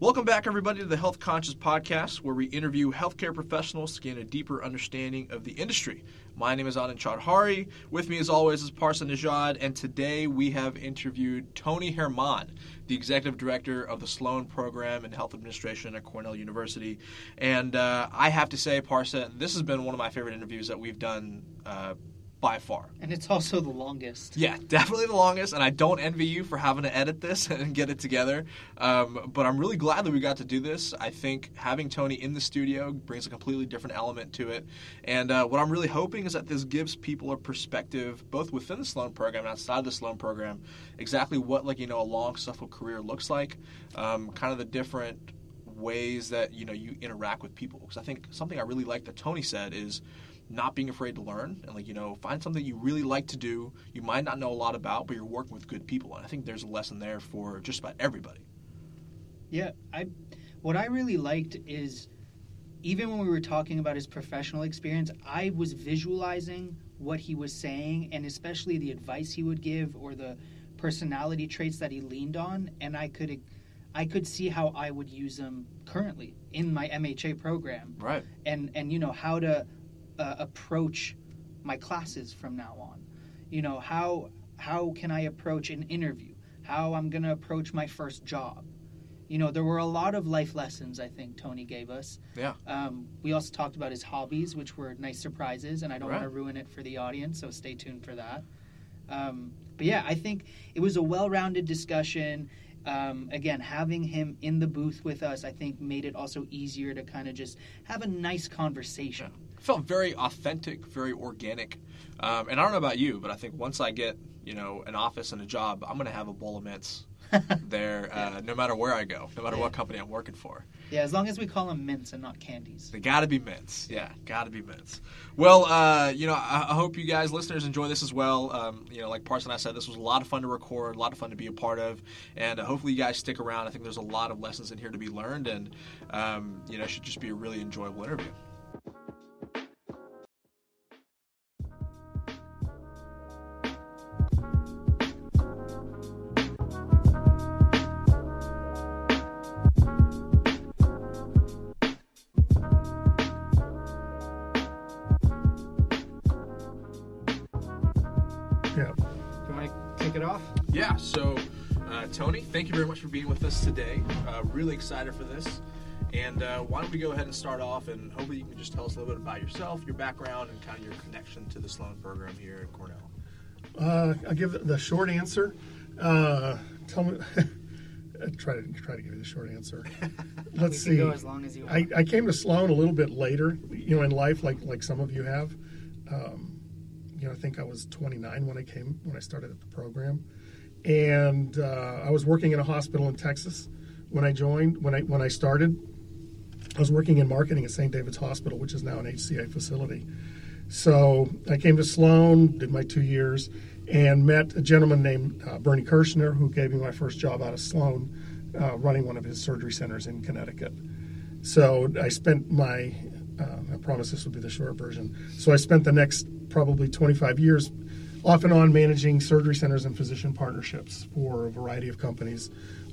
Welcome back, everybody, to the Health Conscious Podcast, where we interview healthcare professionals to gain a deeper understanding of the industry. My name is Anand Chaudhary. With me, as always, is Parsa Najad, and today we have interviewed Tony Herman, the Executive Director of the Sloan Program in Health Administration at Cornell University. And uh, I have to say, Parsa, this has been one of my favorite interviews that we've done uh, by far. And it's also the longest. Yeah, definitely the longest, and I don't envy you for having to edit this and get it together. Um, but I'm really glad that we got to do this. I think having Tony in the studio brings a completely different element to it. And uh, what I'm really hoping is that this gives people a perspective, both within the Sloan program and outside the Sloan program, exactly what like you know a long, successful career looks like, um, kind of the different ways that you know you interact with people. Because I think something I really like that Tony said is not being afraid to learn and like you know find something you really like to do you might not know a lot about but you're working with good people and i think there's a lesson there for just about everybody. Yeah i what i really liked is even when we were talking about his professional experience i was visualizing what he was saying and especially the advice he would give or the personality traits that he leaned on and i could i could see how i would use them currently in my mha program. Right. And and you know how to uh, approach my classes from now on. You know, how how can I approach an interview? How I'm going to approach my first job. You know, there were a lot of life lessons I think Tony gave us. Yeah. Um, we also talked about his hobbies, which were nice surprises, and I don't Right. want to ruin it for the audience, so stay tuned for that. Um, but yeah, I think it was a well-rounded discussion. Um, again, having him in the booth with us, I think, made it also easier to kind of just have a nice conversation. It felt very authentic, very organic. Um, and I don't know about you, but I think once I get you know an office and a job, I'm going to have a bowl of mints there, uh, no matter where I go, no matter Yeah. what company I'm working for. Yeah, as long as we call them mints and not candies. They got to be mints. Yeah, got to be mints. Well, uh, you know, I, I hope you guys, listeners, enjoy this as well. Um, you know, like Parsa and I said, this was a lot of fun to record, a lot of fun to be a part of, and uh, hopefully you guys stick around. I think there's a lot of lessons in here to be learned, and um, you know, it should just be a really enjoyable interview. Kick it off? Yeah. So, uh, Tony, thank you very much for being with us today. Uh, really excited for this. And uh, why don't we go ahead and start off, and hopefully you can just tell us a little bit about yourself, your background, and kind of your connection to the Sloan program here at Cornell. Uh, I'll give the short answer. Uh, tell me. try to try to give you the short answer. Let's we can see. go as long as you want. I, I came to Sloan a little bit later, you know, in life, like like some of you have. Um, you know, I think I was 29 when I came when I started at the program, and uh, I was working in a hospital in Texas when I joined. When I when I started, I was working in marketing at St. David's Hospital, which is now an HCA facility. So I came to Sloan, did my two years, and met a gentleman named uh, Bernie Kirshner, who gave me my first job out of Sloan, uh, running one of his surgery centers in Connecticut. So I spent my, uh, I promise this will be the short version. So I spent the next probably 25 years off and on managing surgery centers and physician partnerships for a variety of companies,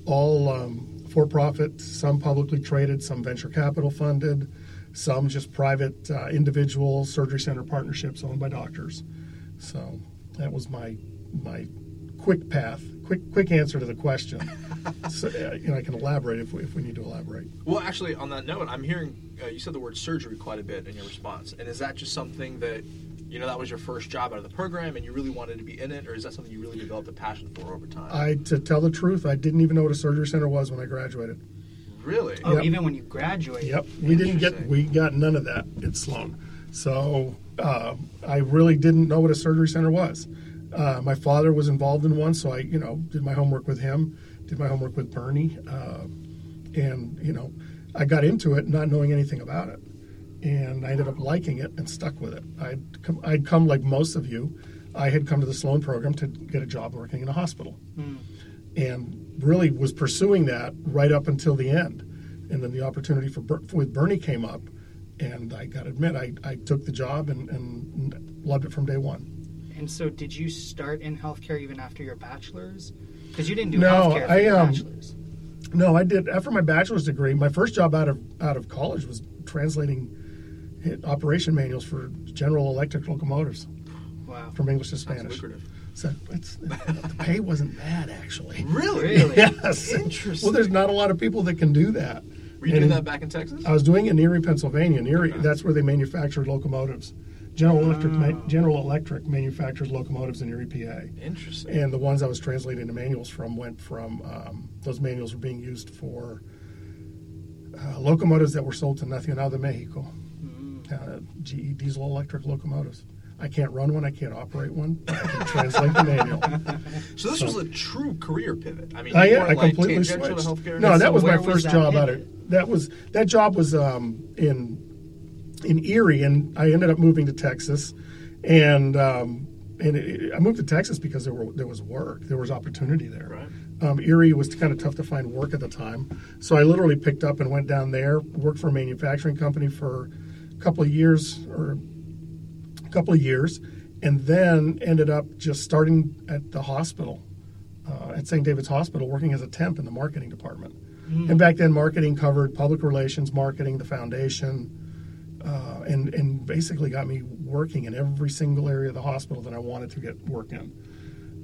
all um, for profit, some publicly traded, some venture capital funded, some just private uh, individual surgery center partnerships owned by doctors. So that was my my quick path, quick quick answer to the question. so, uh, you know, I can elaborate if we, if we need to elaborate. Well, actually, on that note, I'm hearing uh, you said the word surgery quite a bit in your response. And is that just something that, you know, that was your first job out of the program and you really wanted to be in it, or is that something you really developed a passion for over time? I, to tell the truth, I didn't even know what a surgery center was when I graduated. really? Oh, Yep. even when you graduated Yep, we didn't get we got none of that at Sloan. So uh, I really didn't know what a surgery center was. Uh, my father was involved in one, so I you know did my homework with him, did my homework with Bernie, uh, and you know I got into it not knowing anything about it, and I ended up liking it and stuck with it. I'd come, I'd come like most of you. I had come to the Sloan program to get a job working in a hospital and really was pursuing that right up until the end. And then the opportunity for with Bernie came up, and I got to admit, I, I took the job and, and loved it from day one. And so, did you start in healthcare even after your bachelor's? Because you didn't do No, healthcare I, your um, bachelor's. No, I did after my bachelor's degree. My first job out of out of college was translating operation manuals for General Electric locomotives Wow. from English to Spanish. So it's, the pay wasn't bad actually. Really? Really? Yes. Interesting. Well, there's not a lot of people that can do that. Were you And doing that back in Texas? I was doing it in Erie, Pennsylvania. In Erie, Okay. that's where they manufactured locomotives. General Electric, ma- Oh. General Electric manufactures locomotives in Erie, PA. Interesting. And the ones I was translating the manuals from went from um, those manuals were being used for uh, locomotives that were sold to Nacional de Mexico. Uh, GE diesel electric locomotives. I can't run one, I can't operate one, I can translate the manual. so this so- was a true career pivot. I mean, Uh, you I like completely switched. No, So that was my where was first job out of that was that job was um, in in Erie, and I ended up moving to Texas, and um, and it, I moved to Texas because there were there was work, there was opportunity there. Right. Um, Erie was kind of tough to find work at the time, so I literally picked up and went down there, worked for a manufacturing company for couple of years or a couple of years, and then ended up just starting at the hospital, uh, at St. David's Hospital, working as a temp in the marketing department. And back then, marketing covered public relations, marketing, the foundation, uh, and and basically got me working in every single area of the hospital that I wanted to get work in.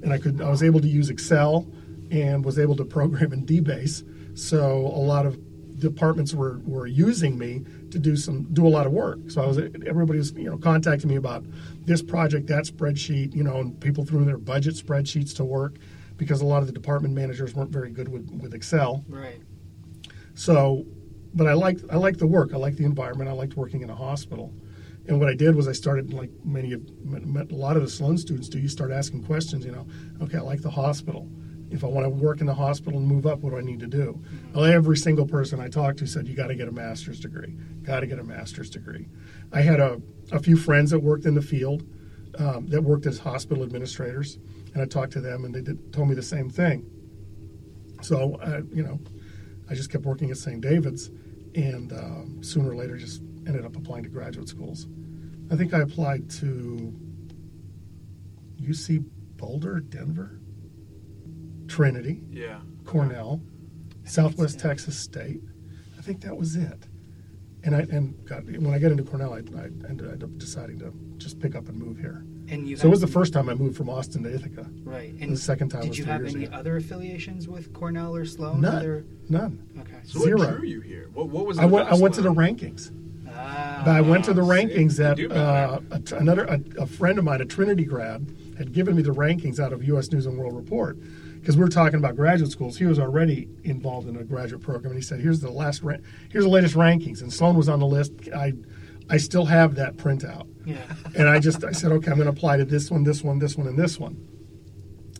And I could I was able to use Excel and was able to program in DBase. So a lot of departments were, were using me to do some do a lot of work. So I was everybody was you know contacting me about this project, that spreadsheet, you know, and people threw their budget spreadsheets to work because a lot of the department managers weren't very good with, with Excel. Right. So, but I liked I liked the work. I liked the environment. I liked working in a hospital. And what I did was I started like many of a lot of the Sloan students do. You start asking questions. You know, okay, I like the hospital. If I want to work in the hospital and move up, what do I need to do? Well, every single person I talked to said you got to get a master's degree. Got to get a master's degree. I had a, a few friends that worked in the field um, that worked as hospital administrators, and I talked to them, and they did, told me the same thing. So, uh, you know, I just kept working at St. David's, and um, sooner or later just ended up applying to graduate schools. I think I applied to UC Boulder, Denver, Trinity, Yeah. Cornell, Southwest Texas State. I think that was it. And I and got, when I got into Cornell, I, I ended up deciding to just pick up and move here. And you So it was the first time I moved from Austin to Ithaca. right. And the second time Did was you have years any ago. other affiliations with Cornell or Sloan? None, Other... none. Okay. So Zero. what drew you here? What, what was I went. I went to the rankings. Ah. But I went to the rankings they that uh, a, another a, a friend of mine, a Trinity grad, had given me the rankings out of U.S. News and World Report because we're talking about graduate schools. He was already involved in a graduate program, and he said, "Here's the last, ra- here's the latest rankings." And Sloan was on the list. I, I still have that printout, Yeah. and I just I said, "Okay, I'm going to apply to this one, this one, this one, and this one."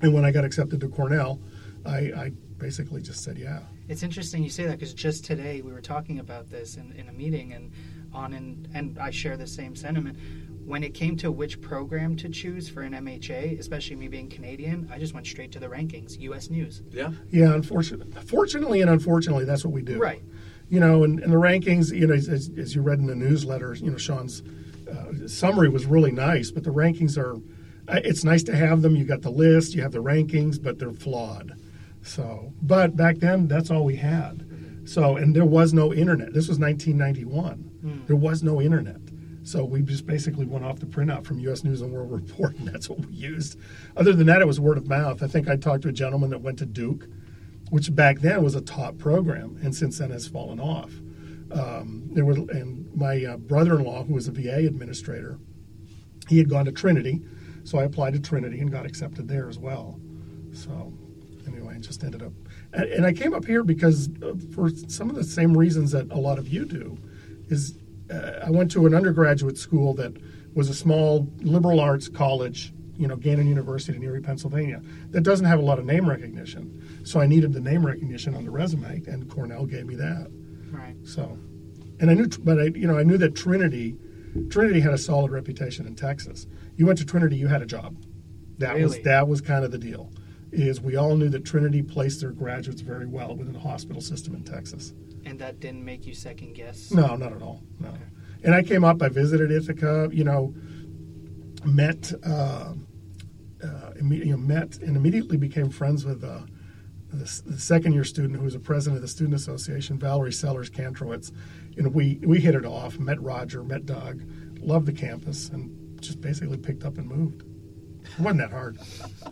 And when I got accepted to Cornell, I, I basically just said, "Yeah." It's interesting you say that because just today we were talking about this in, in a meeting and on and and I share the same sentiment. When it came to which program to choose for an MHA, especially me being Canadian, I just went straight to the rankings, U.S. News. Yeah. Yeah, unfortunately, fortunately and unfortunately, that's what we do. Right. You know, and, and the rankings, you know, as, as you read in the newsletter, you know, Sean's uh, summary was really nice, but the rankings are, uh, it's nice to have them. You got the list, you have the rankings, but they're flawed. So, but back then, that's all we had. So, and there was no internet. This was 1991. There was no internet. So we just basically went off the printout from U.S. News and World Report, and that's what we used. Other than that, it was word of mouth. I think I talked to a gentleman that went to Duke, which back then was a top program, and since then has fallen off. Um, there were, and my uh, brother-in-law, who was a VA administrator, he had gone to Trinity, so I applied to Trinity and got accepted there as well. So anyway, I just ended up, and, and I came up here because uh, for some of the same reasons that a lot of you do, is uh, I went to an undergraduate school that was a small liberal arts college, you know, Gannon University in Erie, Pennsylvania, that doesn't have a lot of name recognition. So I needed the name recognition on the resume, and Cornell gave me that. Right. So, and I knew, but I, you know, I knew that Trinity, Trinity had a solid reputation in Texas. You went to Trinity, you had a job. That was Really? that was kind of the deal. Is we all knew that Trinity placed their graduates very well within the hospital system in Texas. And that didn't make you second guess. No, not at all. No. And I came up. I visited Ithaca. You know, met, uh, uh, you know, met, and immediately became friends with uh, the, the second year student who was a president of the student association, Valerie Sellers Kantrowitz, and we we hit it off. Met Roger, met Doug, loved the campus, and just basically picked up and moved. It wasn't that hard.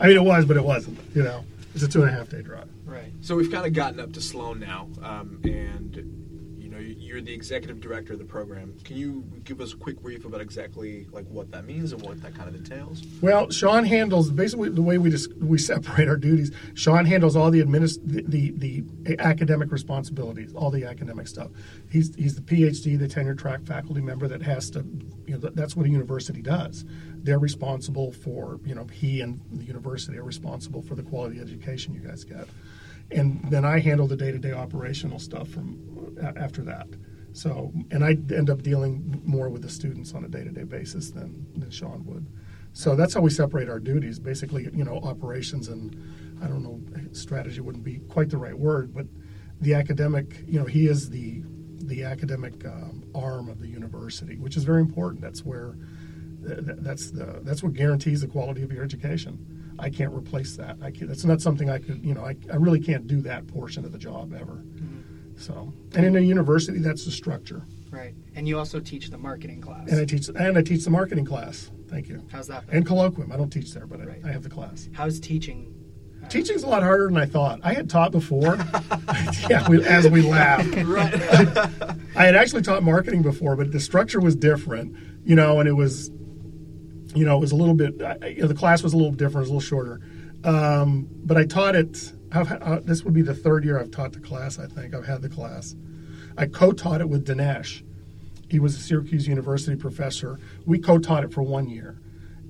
I mean, it was, but it wasn't. You know, it's a two and a half day drive. Right. So we've kind of gotten up to Sloan now, um, and know you're the executive director of the program. Can you give us a quick brief about exactly like what that means and what that kind of entails? Well, Sean handles basically the way we just we separate our duties. Sean handles all the administ- the, the the academic responsibilities, all the academic stuff. He's he's the PhD, the tenure track faculty member that has to, you know, that's what a university does. They're responsible for, you know, he and the university are responsible for the quality education you guys get, and then I handle the day to day operational stuff from after that. So, and I end up dealing more with the students on a day to day basis than than Sean would. So that's how we separate our duties. Basically, you know, operations and I don't know, strategy wouldn't be quite the right word, but the academic, you know, he is the the academic um, arm of the university, which is very important. That's where th- th- that's the that's what guarantees the quality of your education. I can't replace that. I can't, that's not something I could, you know, I, I really can't do that portion of the job ever. So, and in a university, that's the structure. Right. And you also teach the marketing class. And I teach and I teach the marketing class. Thank you. How's that? been? And colloquium. I don't teach there, but Right. I, I have the class. How's teaching? uh, Teaching's a lot harder than I thought. I had taught before. yeah, we, as we laugh. Right. I had actually taught marketing before, but the structure was different, you know, and it was, you know, it was a little bit. You know, the class was a little different, it was a little shorter. Um, but I taught it. Uh, this would be the third year I've taught the class. I think I've had the class. I co-taught it with Dinesh. He was a Syracuse University professor. We co-taught it for one year,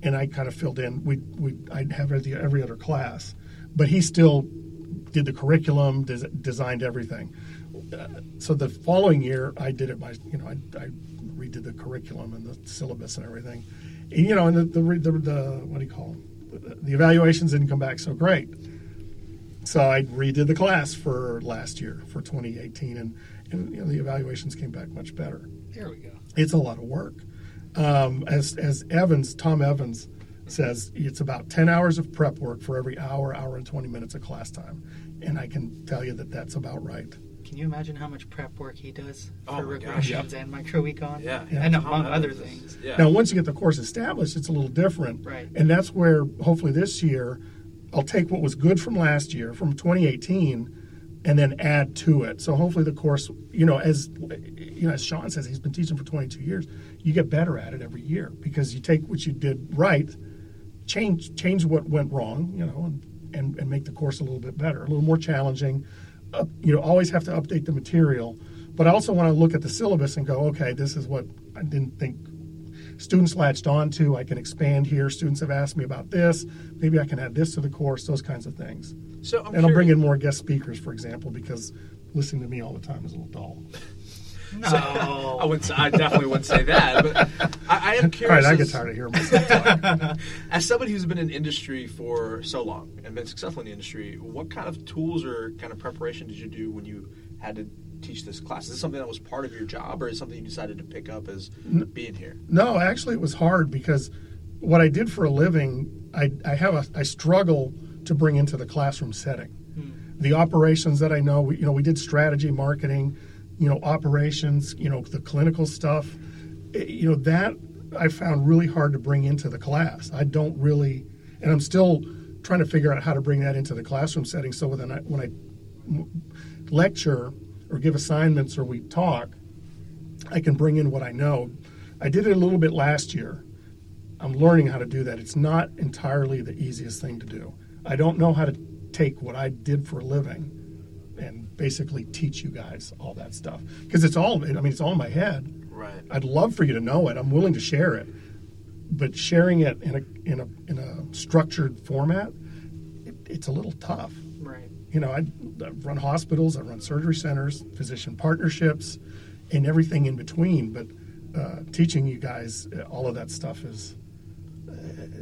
and I kind of filled in. We we I'd have every, every other class, but he still did the curriculum, des- designed everything. Uh, so the following year, I did it by you know I, I redid the curriculum and the syllabus and everything. And, you know, and the the, the, the what do you call them? The, the evaluations didn't come back so great. So I redid the class for last year for 2018, and, and you know, the evaluations came back much better. There we go. It's a lot of work. Um, as as Evans, Tom Evans says, it's about 10 hours of prep work for every hour, hour and 20 minutes of class time, and I can tell you that that's about right. Can you imagine how much prep work he does Oh for my gosh. regressions and microecon? Yeah. And Tom among other things. Yeah. Now, once you get the course established, it's a little different. Right. And that's where, hopefully, this year, I'll take what was good from last year, from 2018, and then add to it. So hopefully, the course, you know, as you know, as Sean says, he's been teaching for 22 years. You get better at it every year because you take what you did right, change change what went wrong, you know, and and, and make the course a little bit better, a little more challenging. Uh, you know, always have to update the material, but I also want to look at the syllabus and go, okay, this is what I didn't think students latched on to. I can expand here. Students have asked me about this. Maybe I can add this to the course. Those kinds of things. So I'm and I'll bring in more guest speakers, for example, because listening to me all the time is a little dull. No. I wouldn't. I definitely wouldn't say that. But I, I am curious. right, I get as- tired of hearing myself talk. As somebody who's been in industry for so long and been successful in the industry, what kind of tools or kind of preparation did you do when you had to teach this class? Is this something that was part of your job, or is something you decided to pick up as being here? No, actually, it was hard because what I did for a living, I, I have a, I struggle to bring into the classroom setting. Hmm. The operations that I know, we, you know, we did strategy, marketing, you know, operations, you know, the clinical stuff. Eh, You know, that I found really hard to bring into the class. I don't really, and I'm still trying to figure out how to bring that into the classroom setting. So when I when I lecture or give assignments or we talk, I can bring in what I know. I did it a little bit last year. I'm learning how to do that. It's not entirely the easiest thing to do. I don't know how to take what I did for a living and basically teach you guys all that stuff because it's all I mean it's all in my head. Right. I'd love for you to know it. I'm willing to share it, but sharing it in a in a in a structured format, it, it's a little tough Right. you know, I, I run hospitals, I run surgery centers, physician partnerships, and everything in between. But uh, teaching you guys uh, all of that stuff is Uh,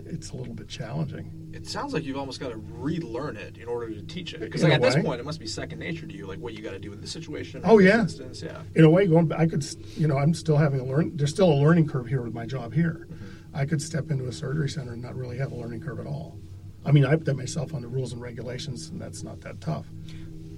it's a little bit challenging. It sounds like you've almost got to relearn it in order to teach it. Because like, a at this point, it must be second nature to you, like what you got to do in this situation. Oh, yeah. instance. yeah. In a way, going, back, I could, you know, I'm still having a learn. There's still a learning curve here with my job here. Mm-hmm. I could step into a surgery center and not really have a learning curve at all. I mean, I put myself on the rules and regulations, and that's not that tough.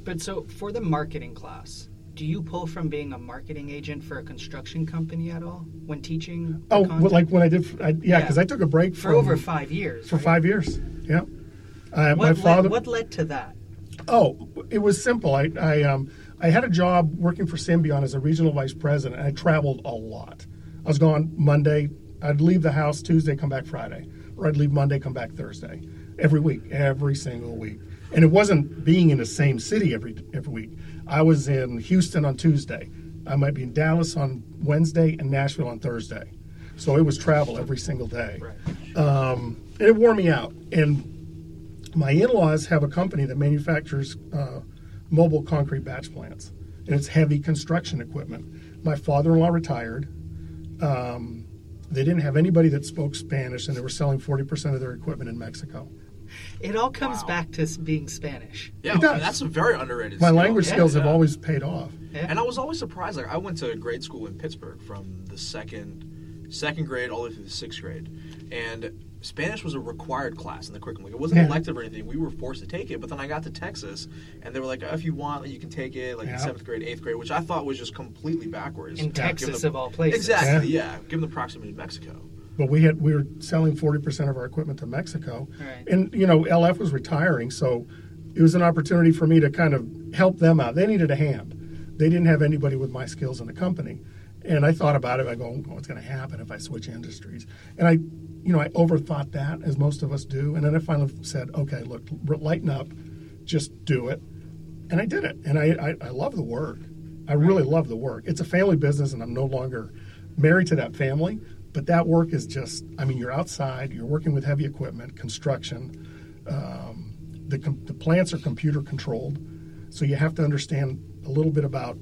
But so for the marketing class, do you pull from being a marketing agent for a construction company at all when teaching? Oh, well, like when I did, I, yeah, Yeah. because I took a break for from- over five years. for right? five years. Yeah. Uh, What, my led, father. what led to that? Oh, it was simple. I I, um, I had a job working for Symbion as a regional vice president. and I traveled a lot. I was gone Monday. I'd leave the house Tuesday, come back Friday, or I'd leave Monday, come back Thursday, every week, every single week. And it wasn't being in the same city every every week. I was in Houston on Tuesday. I might be in Dallas on Wednesday and Nashville on Thursday. So it was travel every single day Um, and it wore me out. And my in-laws have a company that manufactures uh, mobile concrete batch plants, and it's heavy construction equipment. My father-in-law retired. Um, they didn't have anybody that spoke Spanish, and they were selling forty percent of their equipment in Mexico. It all comes Wow. back to being Spanish. Yeah, does. that's a very underrated. My skill. language Yeah, skills have always paid off. Yeah. And I was always surprised. Like I went to grade school in Pittsburgh from the second second grade all the way through the sixth grade, and Spanish was a required class in the curriculum. Like it wasn't Yeah. elective or anything. We were forced to take it. But then I got to Texas, and they were like, "If you want, you can take it like Yeah. in seventh grade, eighth grade," which I thought was just completely backwards. In Given Texas, the- of all places. Exactly. Yeah. Given the proximity to Mexico. But we had we were selling forty percent of our equipment to Mexico, Right. and you know LF was retiring, so it was an opportunity for me to kind of help them out. They needed a hand. They didn't have anybody with my skills in the company, and I thought about it. I go, oh, what's going to happen if I switch industries? And I, you know, I overthought that as most of us do, and then I finally said, okay, look, lighten up, just do it, and I did it, and I I, I love the work. I really love the work. It's a family business, and I'm no longer married to that family. But that work is just, I mean, you're outside, you're working with heavy equipment, construction. Um, the, com- the plants are computer controlled, so you have to understand a little bit about,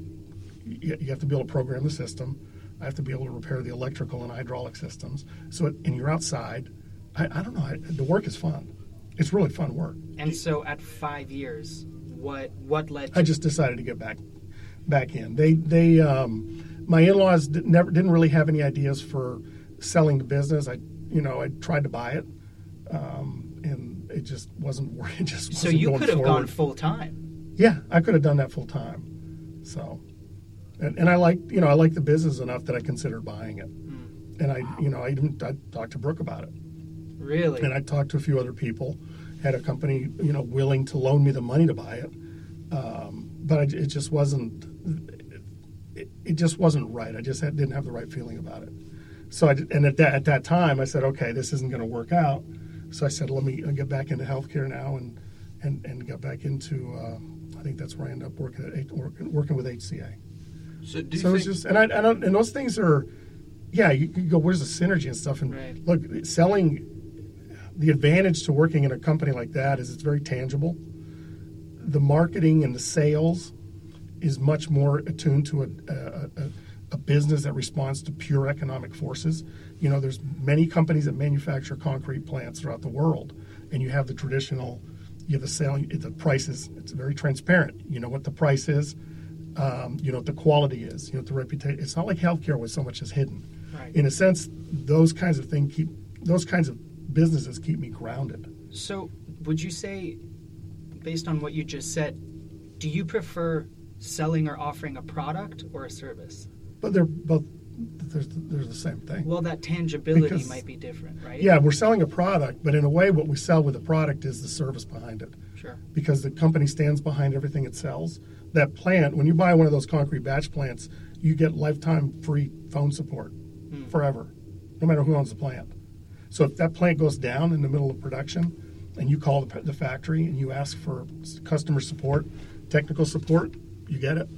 you, you have to be able to program the system. I have to be able to repair the electrical and hydraulic systems. So, it, and you're outside. I, I don't know, I, the work is fun. It's really fun work. And so at five years, what what led to I just decided to get back back in. They they um, my in-laws did, never didn't really have any ideas for selling the business. I you know I tried to buy it, um, and it just wasn't working. just So wasn't you going could have gone full time. Yeah, I could have done that full time. So, and, and I like you know I like the business enough that I considered buying it. Hmm. And I you know I even I talked to Brooke about it. Really? And I talked to a few other people, had a company, you know, willing to loan me the money to buy it, um, but I, it just wasn't. It, it just wasn't right. I just had, didn't have the right feeling about it. So I and at that at that time I said, okay, this isn't going to work out. So I said, let me get back into healthcare now and and and get back into. Uh, I think that's where I ended up working at working, working with HCA. So do you So think? it's just and I, I don't and those things are, yeah. You, you go where's the synergy and stuff and Right. look selling. The advantage to working in a company like that is it's very tangible. The marketing and the sales is much more attuned to a, a, a, a business that responds to pure economic forces. You know, there's many companies that manufacture concrete plants throughout the world, and you have the traditional, you have the sale, the prices. It's very transparent. You know what the price is. Um, you know what the quality is. You know what the reputation. It's not like healthcare where so much is hidden. Right. In a sense, those kinds of things keep those kinds of businesses keep me grounded. So, would you say, based on what you just said, do you prefer selling or offering a product or a service? But they're both they're, they're the same thing. Well, that tangibility Because- might be different, right? Yeah, we're selling a product, but in a way, what we sell with the product is the service behind it. Sure. Because the company stands behind everything it sells. That plant, when you buy one of those concrete batch plants, you get lifetime free phone support hmm. forever, no matter who owns the plant. So if that plant goes down in the middle of production and you call the, the factory and you ask for customer support, technical support, you get it.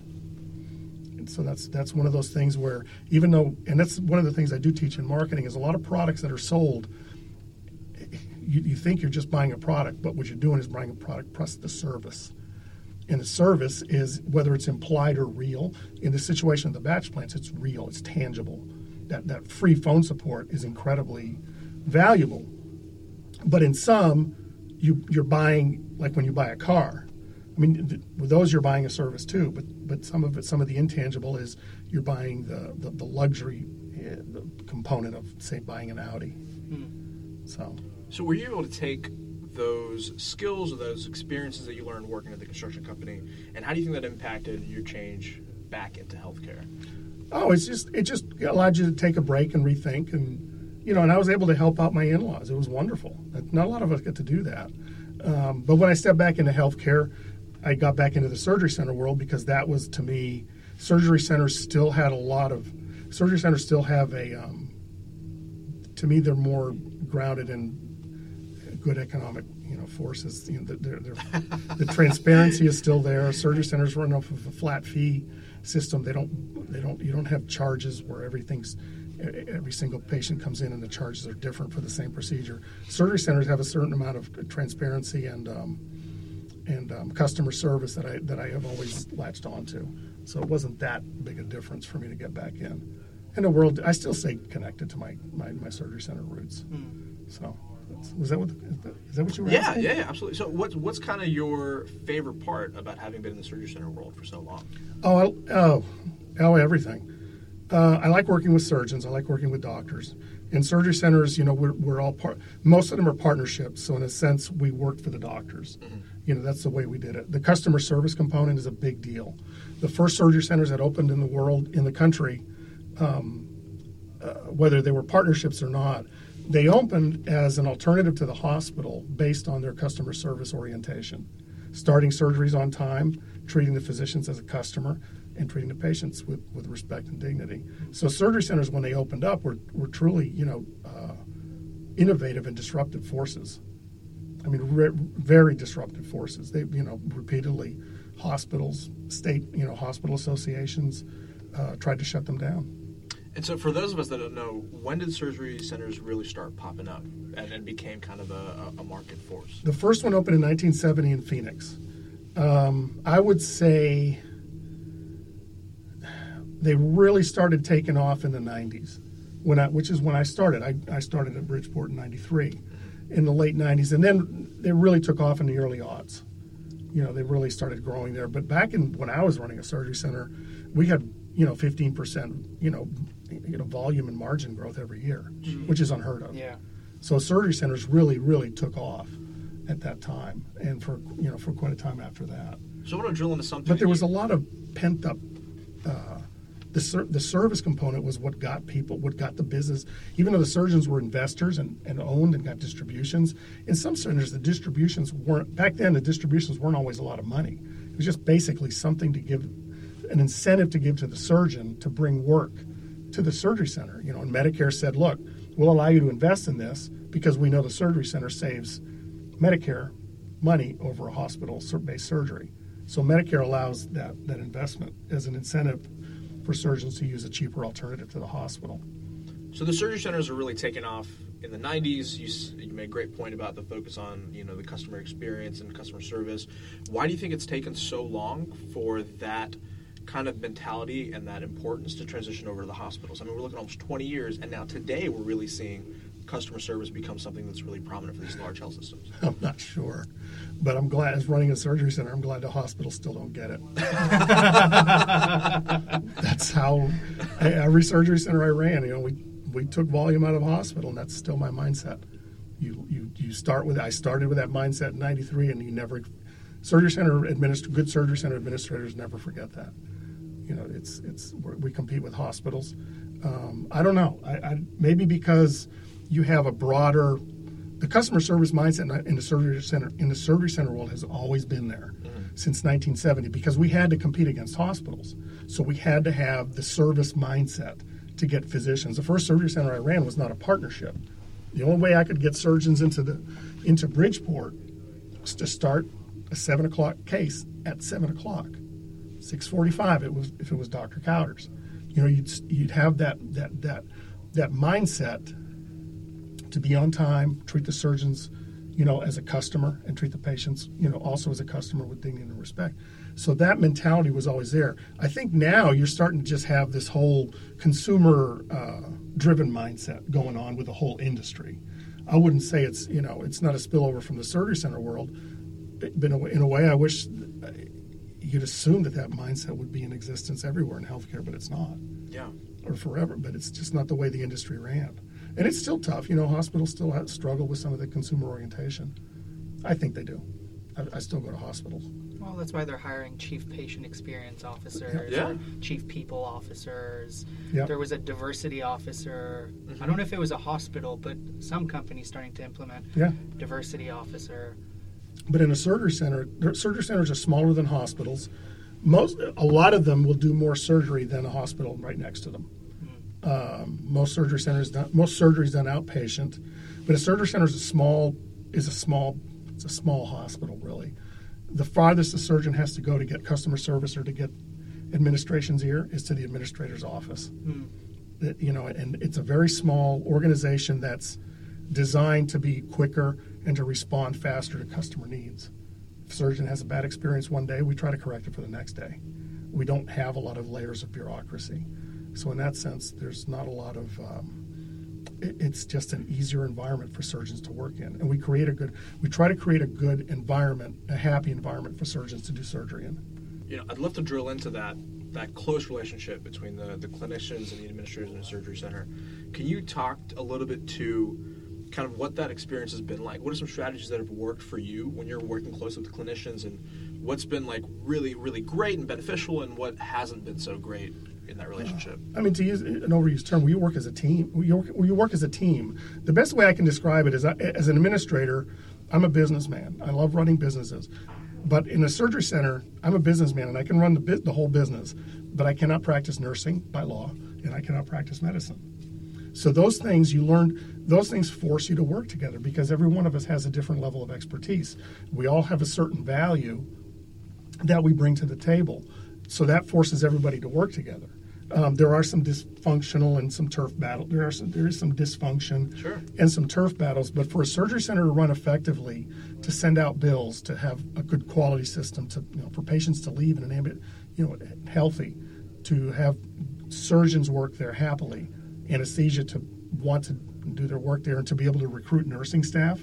So that's that's one of those things where even though, and that's one of the things I do teach in marketing is a lot of products that are sold. You, you think you're just buying a product, but what you're doing is buying a product plus the service. And the service is whether it's implied or real. In the situation of the batch plants, it's real, it's tangible. That that free phone support is incredibly valuable. But in some, you you're buying like when you buy a car. I mean, th- with those you're buying a service too. But but some of it, some of the intangible is you're buying the the, the luxury uh, the component of say buying an Audi. So So were you able to take those skills or those experiences that you learned working at the construction company, and how do you think that impacted your change back into healthcare? Oh, it's just it just allowed you to take a break and rethink, and you know, and I was able to help out my in-laws. It was wonderful. Not a lot of us get to do that. Um, but when I stepped back into healthcare, I got back into the surgery center world because that was to me, surgery centers still had a lot of surgery centers still have a. Um, to me, they're more grounded in good economic you know forces. You know, they're, they're, the transparency is still there. Surgery centers run off of a flat fee system. They don't they don't you don't have charges where everything's every single patient comes in and the charges are different for the same procedure. Surgery centers have a certain amount of transparency and um, and um, customer service that I that I have always latched onto. So it wasn't that big a difference for me to get back in. In the world, I still stay connected to my my, my surgery center roots. Mm. So. Was that what is that what you were? Yeah, asking? yeah, yeah, absolutely. So, what's what's kind of your favorite part about having been in the surgery center world for so long? Oh, I, oh, oh, everything. Uh, I like working with surgeons. I like working with doctors. In surgery centers, you know, we're, we're all part. Most of them are partnerships. So in a sense, we work for the doctors. Mm-hmm. You know, that's the way we did it. The customer service component is a big deal. The first surgery centers that opened in the world, in the country, um, uh, whether they were partnerships or not, they opened as an alternative to the hospital based on their customer service orientation, starting surgeries on time, treating the physicians as a customer, and treating the patients with, with respect and dignity. So surgery centers, when they opened up, were, were truly, you know, uh, innovative and disruptive forces. I mean, re- very disruptive forces. They, you know, repeatedly, hospitals, state, you know, hospital associations uh, tried to shut them down. And so, for those of us that don't know, when did surgery centers really start popping up and, and became kind of a, a, market force? The first one opened in 1970 in Phoenix. Um, I would say they really started taking off in the 90s, when I, which is when I started. I, I started at Bridgeport in 93 in the late 90s, and then they really took off in the early aughts. You know, they really started growing there. But back in when I was running a surgery center, we had you know 15 percent you know you know volume and margin growth every year, mm-hmm. which is unheard of. Yeah. So surgery centers really really took off at that time, and for you know for quite a time after that. So I want to drill into something. But there was a lot of pent up. Uh, the, ser- the service component was what got people, what got the business. Even though the surgeons were investors and, and owned and got distributions, in some centers the distributions weren't. Back then, the distributions weren't always a lot of money. It was just basically something to give, an incentive to give to the surgeon to bring work to the surgery center. You know, and Medicare said, look, we'll allow you to invest in this because we know the surgery center saves Medicare money over a hospital-based surgery. So Medicare allows that, that investment as an incentive for surgeons to use a cheaper alternative to the hospital. So the surgery centers are really taking off in the 90s. You, you made a great point about the focus on you know the customer experience and customer service. Why do you think it's taken so long for that – kind of mentality and that importance to transition over to the hospitals. I mean, we're looking almost 20 years, and now today we're really seeing customer service become something that's really prominent for these large health systems. I'm not sure, but I'm glad as running a surgery center. I'm glad the hospitals still don't get it. that's how every surgery center I ran. You know, we we took volume out of hospital, and that's still my mindset. You you you start with I started with that mindset in '93, and you never surgery center administ- good surgery center administrators never forget that you know, it's it's we compete with hospitals. Um, I don't know. I, I, maybe because you have a broader, the customer service mindset in the surgery center in the surgery center world has always been there mm-hmm. since 1970 because we had to compete against hospitals, so we had to have the service mindset to get physicians. The first surgery center I ran was not a partnership. The only way I could get surgeons into the into Bridgeport was to start a seven o'clock case at seven o'clock 6:45 it was if it was Dr. Cowders. You know, you'd you'd have that that that that mindset to be on time, treat the surgeons, you know, as a customer and treat the patients, you know, also as a customer with dignity and respect. So that mentality was always there. I think now you're starting to just have this whole consumer uh, driven mindset going on with the whole industry. I wouldn't say it's, you know, it's not a spillover from the surgery center world. But in a, in a way, I wish you'd assume that that mindset would be in existence everywhere in healthcare, but it's not. Yeah. Or forever, but it's just not the way the industry ran. And it's still tough. You know, hospitals still have, struggle with some of the consumer orientation. I think they do. I, I still go to hospitals. Well, that's why they're hiring chief patient experience officers, Yeah. or chief people officers. Yep. There was a diversity officer. Mm-hmm. I don't know if it was a hospital, but some companies starting to implement Yeah. diversity officer. But in a surgery center, surgery centers are smaller than hospitals. Most, a lot of them will do more surgery than a hospital right next to them. Um, most surgery centers, done, most surgeries is done outpatient, but a surgery center is a small, is a small, it's a small hospital really. The farthest a surgeon has to go to get customer service or to get administration's ear is to the administrator's office. That, you know, and it's a very small organization that's designed to be quicker and to respond faster to customer needs. If a surgeon has a bad experience one day, we try to correct it for the next day. We don't have a lot of layers of bureaucracy. So, in that sense, there's not a lot of, um, it, it's just an easier environment for surgeons to work in. And we create a good, we try to create a good environment, a happy environment for surgeons to do surgery in. you know, I'd love to drill into that that close relationship between the, the clinicians and the administrators in a surgery center. Can you talk a little bit to kind of what that experience has been like? What are some strategies that have worked for you when you're working close with clinicians, and what's been like really, really great and beneficial, and what hasn't been so great in that relationship? I mean, to use an overused term, we work as a team. We work, we work as a team. The best way I can describe it is, I, as an administrator, I'm a businessman. I love running businesses. But in a surgery center, I'm a businessman and I can run the, the whole business. But I cannot practice nursing by law, and I cannot practice medicine. So those things you learn, those things force you to work together because every one of us has a different level of expertise. We all have a certain value that we bring to the table. So that forces everybody to work together. Um, there are some dysfunctional and some turf battle. There are some, there is some dysfunction Sure. and some turf battles. But for a surgery center to run effectively, to send out bills, to have a good quality system, to you know, for patients to leave in an ambient, you know, healthy, to have surgeons work there happily, anesthesia to want to do their work there, and to be able to recruit nursing staff.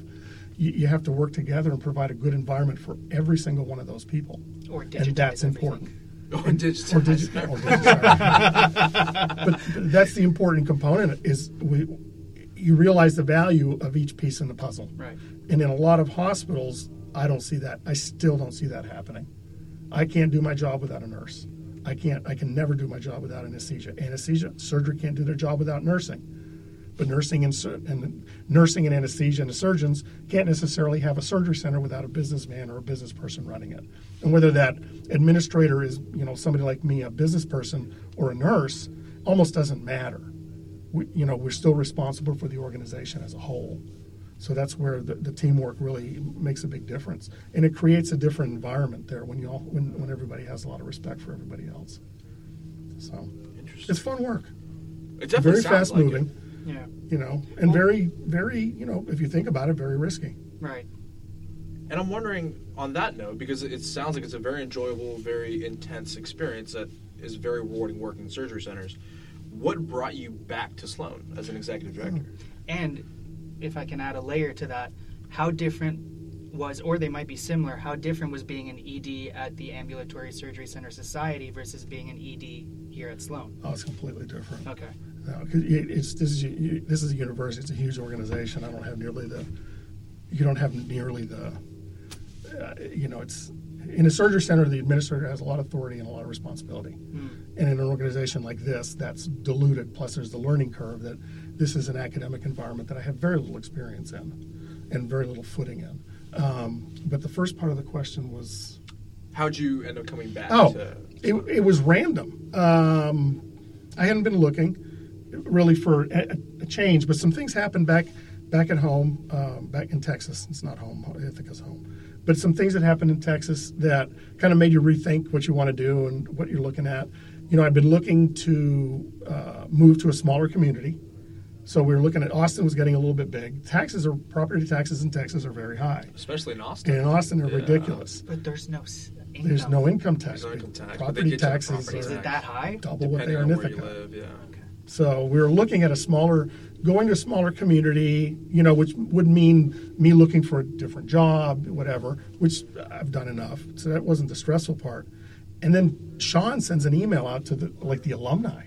You, you have to work together and provide a good environment for every single one of those people, Or and that's everything. important Or digitize. or digi- or but that's the important component is we you realize the value of each piece in the puzzle. Right. and in a lot of hospitals i don't see that. I still don't see that happening. I can't do my job without a nurse. I can't i can never do my job without anesthesia. Anesthesia surgery can't do their job without nursing but nursing and, and nursing and anesthesia and the surgeons can't necessarily have a surgery center without a businessman or a business person running it. And whether that administrator is, you know, somebody like me, a business person or a nurse, almost doesn't matter. We, you know, we're still responsible for the organization as a whole. So that's where the, the teamwork really makes a big difference, and it creates a different environment there when you all when, when everybody has a lot of respect for everybody else. So it's fun work, It definitely very fast like it. Moving Yeah. you know, and very, very, you know, if you think about it, very risky. Right. And I'm wondering on that note, because it sounds like it's a very enjoyable, very intense experience that is very rewarding working in surgery centers. What brought you back to Sloan as an executive director? Hmm. And if I can add a layer to that, how different was, or they might be similar, how different was being an ED at the Ambulatory Surgery Center Society versus being an ED here at Sloan? Oh, it's completely different. Okay. No, 'cause it- it's this is you- this is a university. It's a huge organization. I don't have nearly the, you don't have nearly the, uh, you know, it's in a surgery center. The administrator has a lot of authority and a lot of responsibility. And in an organization like this, that's diluted. Plus, there's the learning curve that this is an academic environment that I have very little experience in, and very little footing in. Um, but the first part of the question was. How'd you end up coming back? Oh, to it, it was random. Um, I hadn't been looking really for a, a change, but some things happened back back at home, um, back in Texas. It's not home, Ithaca's home. But some things that happened in Texas that kind of made you rethink what you want to do and what you're looking at. You know, I've been looking to uh, move to a smaller community. So we were looking at Austin was getting a little bit big. Taxes are property taxes in Texas are very high, especially in Austin. and in Austin they're Yeah. ridiculous. But there's no income. There's no income tax. There's no income tax, but they Property get you taxes property Is it that high? double what they are in on where you Ithaca. live, yeah. So we were looking at a smaller, going to a smaller community, you know, which would mean me looking for a different job, whatever, which I've done enough. So that wasn't the stressful part. And then Sean sends an email out to the like the alumni,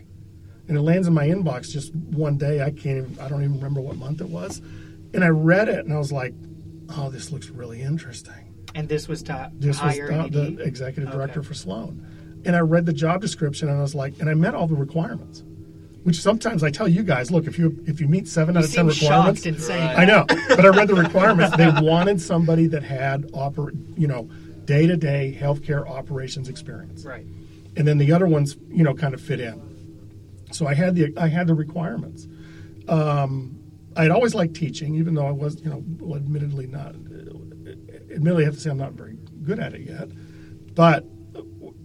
and it lands in my inbox just one day. I can't, even, I don't even remember what month it was, and I read it and I was like, oh, this looks really interesting. And this was to This was the, an the ED? executive Okay. director for Sloan. And I read the job description and I was like, and I met all the requirements. Which sometimes I tell you guys, look, if you if you meet seven You out of ten requirements, and saying Right. I know, but I read the requirements. They wanted somebody that had oper, you know, day to day healthcare operations experience, Right. and then the other ones, you know, kind of fit in. So I had the I had the requirements. Um, I'd always liked teaching, even though I was, you know, well, admittedly not. Admittedly, I have to say I'm not very good at it yet, but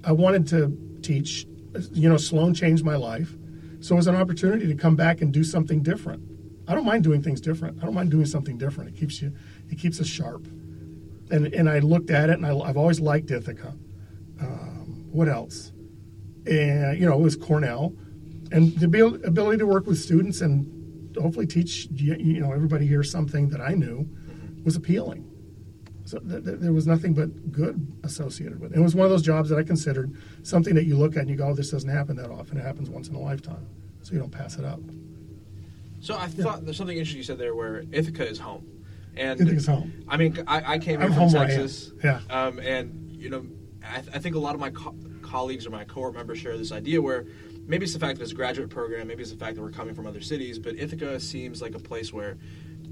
I wanted to teach. You know, Sloan changed my life, so it was an opportunity to come back and do something different. I don't mind doing things different. I don't mind doing something different. It keeps you, it keeps us sharp. And and I looked at it, and I, I've always liked Ithaca. Um, what else? And you know, it was Cornell, and the ability to work with students and hopefully teach you know everybody here something that I knew was appealing. So th- th- there was nothing but good associated with it. It was one of those jobs that I considered something that you look at and you go, oh, "This doesn't happen that often. It happens once in a lifetime." So you don't pass it up. So I thought there's something interesting you said there, where Ithaca is home, and Ithaca's home. I mean, I, I came here I'm from home where I. Texas, Yeah. um, and you know, I, I think a lot of my co- colleagues or my cohort members share this idea where maybe it's the fact that it's a graduate program, maybe it's the fact that we're coming from other cities, but Ithaca seems like a place where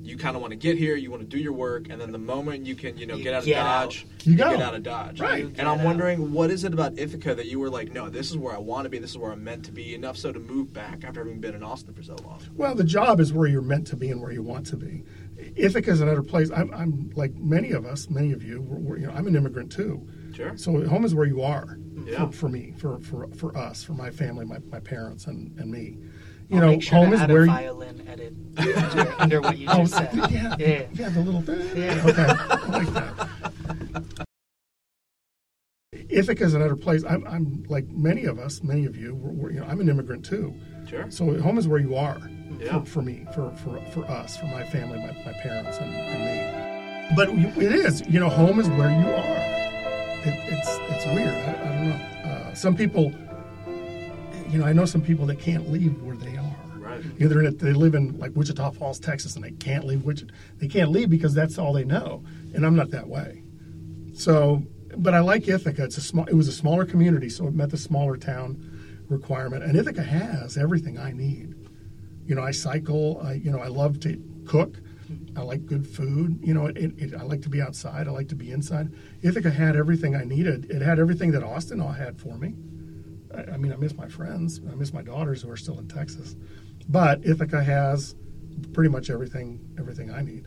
you kind of want to get here, you want to do your work, and then the moment you can, you know, You get out of get out. Dodge, You go. get out of Dodge, Right. And I'm out. wondering, what is it about Ithaca that you were like, no, this is where I want to be, this is where I'm meant to be, enough so to move back after having been in Austin for so long. Well, the job is where you're meant to be and where you want to be. Ithaca is another place. I'm, I'm like many of us, many of you. We're, we're, you know, I'm an immigrant too. Sure. So home is where you are. Yeah. For, for me, for, for for us, for my family, my, my parents, and, and me. You I'll know, make sure home to is where you, violin edit under, under what you Oh, just said. yeah, Yeah. yeah, the little. Yeah. Okay, I like that. Ithaca is another place. I'm, I'm like many of us, many of you. We're, we're, you know, I'm an immigrant too. Sure. So home is where you are. Yeah. For, for me, for, for for us, for my family, my, my parents, and, and me. But it is, you know, home is where you are. It, it's it's weird. I, I don't know. Uh, some people, you know, I know some people that can't leave where they are. You know, they're in they live in like Wichita Falls, Texas, and they can't leave Wichita. They can't leave because that's all they know. And I'm not that way. So, but I like Ithaca. It's a small. It was a smaller community, so it met the smaller town requirement. And Ithaca has everything I need. You know, I cycle. I you know I love to cook. I like good food. You know, it, it, I like to be outside. I like to be inside. Ithaca had everything I needed. It had everything that Austin all had for me. I, I mean, I miss my friends. I miss my daughters who are still in Texas. But Ithaca has pretty much everything everything I need.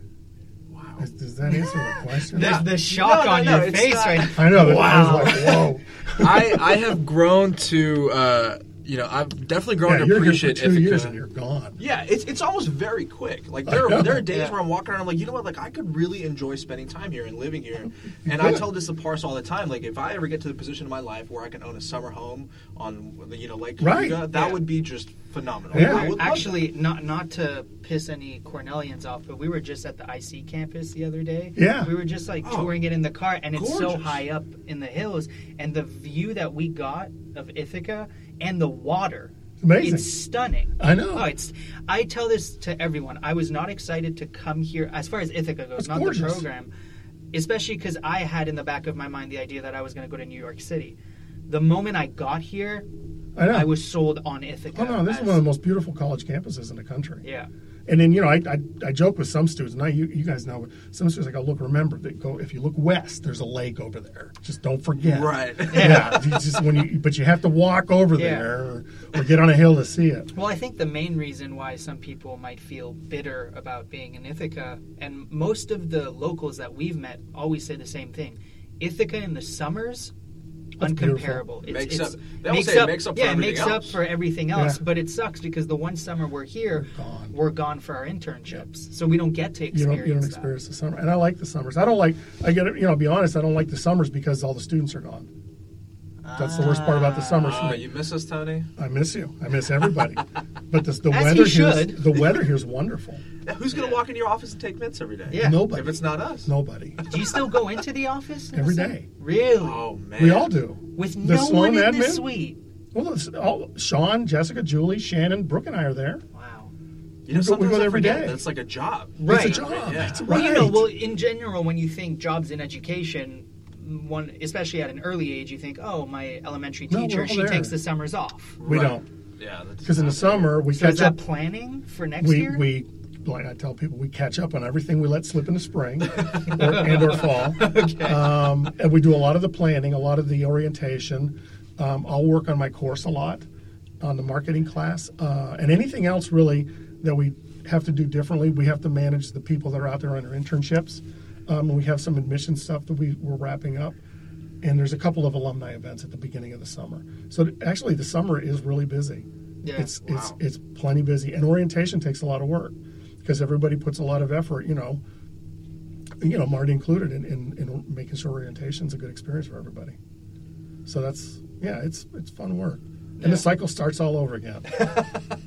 Wow. Does, does that answer the question? There's the shock No, no, on no, your it's face not- right now. I know. Wow. I was like, whoa. I, I have grown to, uh, you know, I've definitely grown Yeah, to you're here for appreciate two Ithaca. years and you're gone. Yeah, it's it's almost very quick. Like there are, there are days Yeah. where I'm walking around, I'm like, you know what? Like I could really enjoy spending time here and living here. And I could. tell this to Parsa all the time. Like if I ever get to the position in my life where I can own a summer home on the you know Lake Right. Cayuga, that Yeah. would be just phenomenal. Yeah. I would love Actually, not not to piss any Cornellians off, but we were just at the IC campus the other day. Yeah. we were just like Oh, touring it in the car, and it's so high up in the hills, and the view that we got of Ithaca and the water. Amazing. It's stunning. I know. Oh, it's. I tell this to everyone. I was not excited to come here as far as Ithaca goes, It's not gorgeous. the program, especially because I had in the back of my mind the idea that I was going to go to New York City. The moment I got here, I know. I was sold on Ithaca. Oh no, this is one of the most beautiful college campuses in the country. Yeah. And then you know, I, I, I joke with some students. Now you, you guys know some students. I go, look, remember that go if you look west, there's a lake over there. Just don't forget. Right. Yeah. you just when you, but you have to walk over Yeah. there or, or get on a hill to see it. Well, I think the main reason why some people might feel bitter about being in Ithaca, and most of the locals that we've met always say the same thing Ithaca in the summers, That's uncomparable. Makes up- they all say it makes up for yeah, it everything makes up for everything else, Yeah. but it sucks because the one summer we're here, Gone. we're gone for our internships, so we don't get to You experience don't you don't that. experience the summer. And I like the summers. I don't like. I get it. You know, to be honest, I don't like the summers because all the students are gone. That's the worst part about the summers for Uh, me. you miss us, Tony? I miss you. I miss everybody. but the, the As weather he here's should. the weather here's wonderful. Yeah, who's going to walk into your office and take mints every day? Yeah. Nobody. If it's not us. Nobody. Do you still go into the office Every Nelson? day. Really? Oh man. We all do. With The no Sloan one in the admin? suite. Well, it's all, Sean, Jessica, Julie, Shannon, Brooke, and I are there. Wow. You know, we go, we sometimes go I there every forget day. That's like a job. Right. It's a job. Yeah. It's Well, right. you know, well, in general, when you think jobs in education, one especially at an early age, you think, oh, my elementary No, we're teacher, all she there. takes the summers off. we Right. don't Yeah. that's because in the summer we So is that up. planning for next We year? we like I tell people we catch up on everything we let slip in the spring or, and or fall. Um, and we do a lot of the planning, a lot of the orientation. Um, I'll work on my course a lot on the marketing class uh, and anything else really that we have to do differently. We have to manage the people that are out there on their internships. Um, we have some admission stuff that we, we're wrapping up. And there's a couple of alumni events at the beginning of the summer. So actually, the summer is really busy. Yeah. It's it's Wow. it's plenty busy, and orientation takes a lot of work because everybody puts a lot of effort. You know, you know, Marty included in, in, in making sure orientation's a good experience for everybody. So that's yeah, it's it's fun work, and the cycle starts all over again.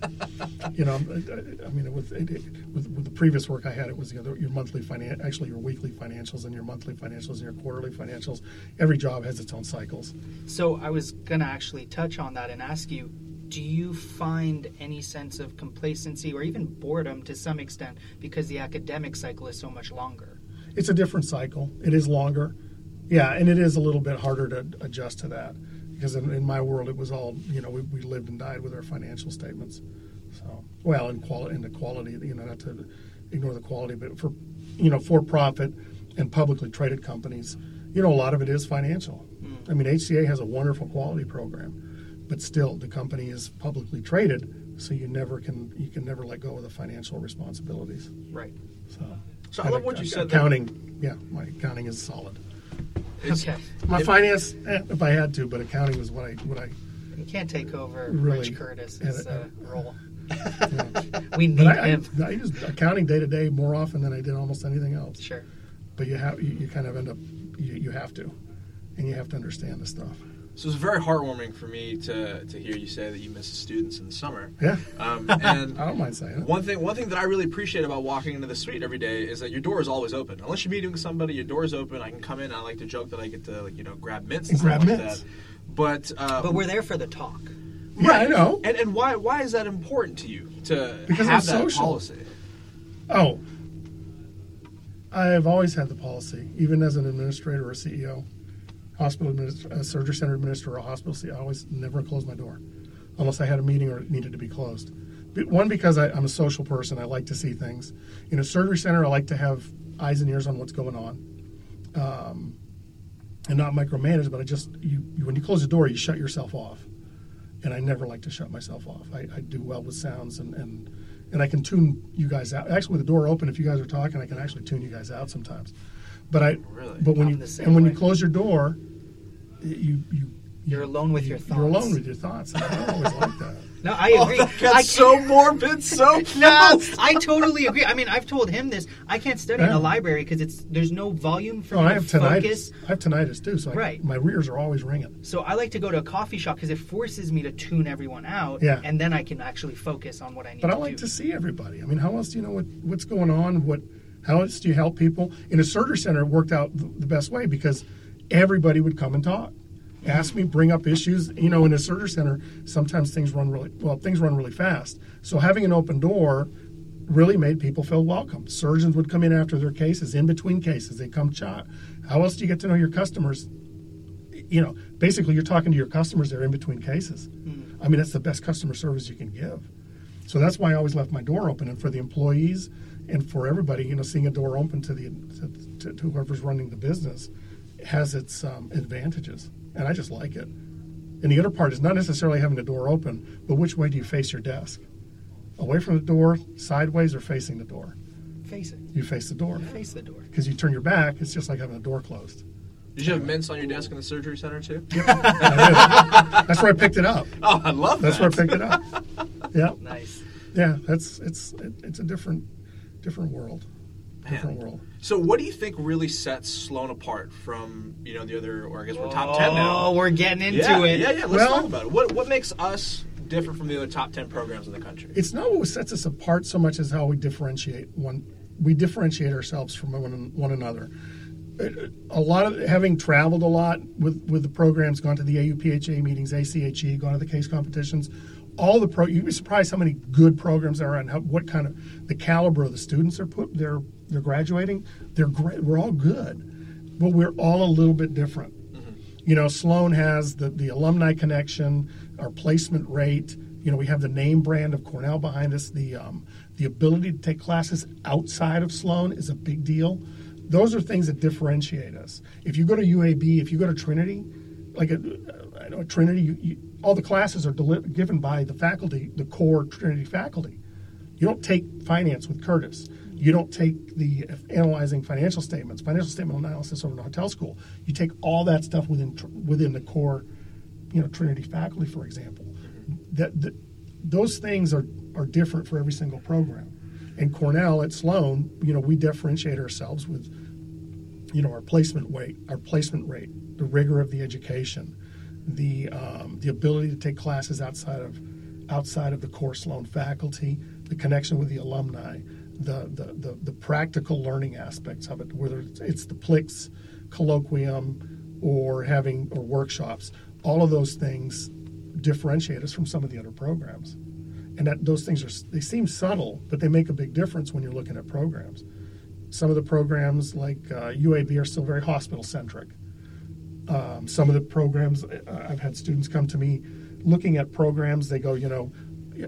you know, I, I mean, with, it, it, with with the previous work I had, it was you know, your monthly finan- actually your weekly financials and your monthly financials and your quarterly financials. Every job has its own cycles. So I was going to actually touch on that and ask you do you find any sense of complacency or even boredom to some extent because the academic cycle is so much longer? It's a different cycle. It is longer. Yeah, and it is a little bit harder to adjust to that because in, in my world it was all you know we, we lived and died with our financial statements. So well, in quality, in the quality, you know, not to ignore the quality, but for you know for profit and publicly traded companies, you know, a lot of it is financial. I mean, HCA has a wonderful quality program, but still the company is publicly traded, so you never can you can never let go of the financial responsibilities. Right. So, So I love what you said. that- Accounting, yeah, my accounting is solid. Okay. My finance, eh, if I had to, but accounting was what I what I. You can't take over Really, Rich Curtis's uh, role. You know. We need But I, I, him. I use accounting day to day more often than I did almost anything else. Sure. But you have you, you kind of end up you, you have to, and you have to understand the stuff. So it's very heartwarming for me to, to hear you say that you miss the students in the summer. Yeah, Um, and I don't mind saying it. One thing, one thing that I really appreciate about walking into the suite every day is that your door is always open. Unless you're meeting with somebody, your door is open. I can come in. I like to joke that I get to, like, you know, grab mints and Grab stuff like mints. that. But, uh, But we're there for the talk. Yeah, I know. and and why why is that important to you to Because have that social. policy? Oh, I've always had the policy, even as an administrator or CEO, hospital administ- a surgery center administrator or a hospital CEO. I always never closed my door, unless I had a meeting or it needed to be closed. One because I, I'm a social person. I like to see things. In a surgery center, I like to have eyes and ears on what's going on, um, and not micromanage. But I just you, you when you close the door, you shut yourself off, and I never like to shut myself off. I, I do well with sounds and and and I can tune you guys out. Actually, with the door open, if you guys are talking, I can actually tune you guys out sometimes. But I, Really? but when I'm you and when you close your door, you you You're alone with your thoughts. You're alone with your thoughts. I always like that. No, I Oh, agree. that gets I so morbid, so No. I totally agree. I mean, I've told him this. I can't study in a library because it's there's no volume for Oh, me I to have tinnitus. focus. I have tinnitus too, so I, Right. my ears are always ringing. So I like to go to a coffee shop because it forces me to tune everyone out, Yeah. and then I can actually focus on what I need But I to like do. to see everybody. I mean, how else do you know what, what's going on? What, how else do you help people? In a surgery center, it worked out the, the best way because everybody would come and talk, ask me, bring up issues. You know, in a surgery center, sometimes things run really well. Things run really fast. So having an open door really made people feel welcome. Surgeons would come in after their cases, in between cases, they come chat. How else do you get to know your customers? You know, basically, you're talking to your customers there in between cases. I mean, that's the best customer service you can give. So that's why I always left my door open, and for the employees and for everybody, you know, seeing a door open to the to, to, to whoever's running the business has its um, advantages, and I just like it. And the other part is not necessarily having the door open, but which way do you face your desk? Away from the door, sideways, or facing the door? face it. You face the door Face the door. because you turn your back. It's just like having a door closed. Did you have mints on your desk in the surgery center too? I did. That's where I picked it up. Oh, I love That's that. That's where I picked it up. Yeah. Nice. yeah that's it's it, it's a different different world different Man. world So, what do you think really sets Sloan apart from you know the other? Or I guess we're top ten now. Oh, we're getting into yeah, it. yeah, yeah. Let's Well- talk about it. What what makes us different from the other top ten programs in the country? it's not what sets us apart so much as how we differentiate one we differentiate ourselves from one, one another a lot of having traveled a lot with with the programs, gone to the AUPHA meetings, ACHE, gone to the case competitions. All the pro, you'd be surprised how many good programs there are and how, what kind of the caliber of the students are put. They're they're graduating. They're great. We're all good, but we're all a little bit different. You know, Sloan has the the alumni connection, our placement rate. You know, we have the name brand of Cornell behind us. The um, the ability to take classes outside of Sloan is a big deal. Those are things that differentiate us. If you go to UAB, if you go to Trinity, like a, I know Trinity, you, you, all the classes are deli- given by the faculty, the core Trinity faculty. You don't take finance with Curtis. You don't take the uh, analyzing financial statements, financial statement analysis over in hotel school. You take all that stuff within within the core, you know, Trinity faculty, for example. That, that those things are are different for every single program. And Cornell at Sloan, you know, we differentiate ourselves with, you know, our placement weight, our placement rate, the rigor of the education, the um, the ability to take classes outside of outside of the core Sloan faculty, the connection with the alumni, the the, the, the practical learning aspects of it, whether it's, it's the PLIX colloquium or having or workshops, all of those things differentiate us from some of the other programs. And that those things are they seem subtle, but they make a big difference when you're looking at programs. Some of the programs like uh, UAB are still very hospital centric. Um, some of the programs I've had students come to me looking at programs. They go, you know,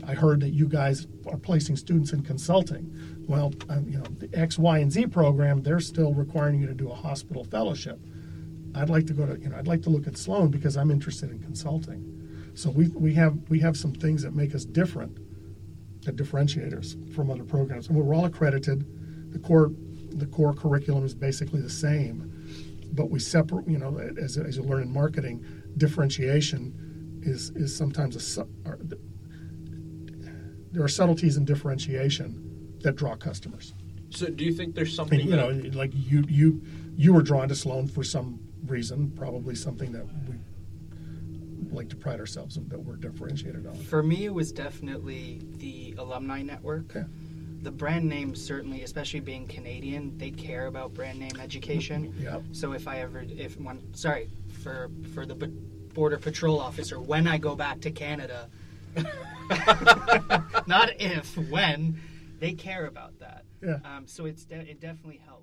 I heard that you guys are placing students in consulting. Well, um, you know, the X, Y, and Z program, they're still requiring you to do a hospital fellowship. I'd like to go to, you know, I'd like to look at Sloan because I'm interested in consulting. So we, we have we have some things that make us different, that differentiate us from other programs. And we're all accredited. The core the core curriculum is basically the same, but we separate. You know, as, as you learn in marketing, differentiation is is sometimes a are, there are subtleties in differentiation that draw customers. So, do you think there's something and, you know, like you you you were drawn to Sloan for some reason, probably something that we like to pride ourselves in that we're differentiated on. For me, it was definitely the alumni network. Okay. The brand name certainly, especially being Canadian, they care about brand name education. Yeah. So if I ever, if one, sorry, for for the border patrol officer, when I go back to Canada, not if, when, they care about that. Yeah. Um, so it's de- it definitely helps.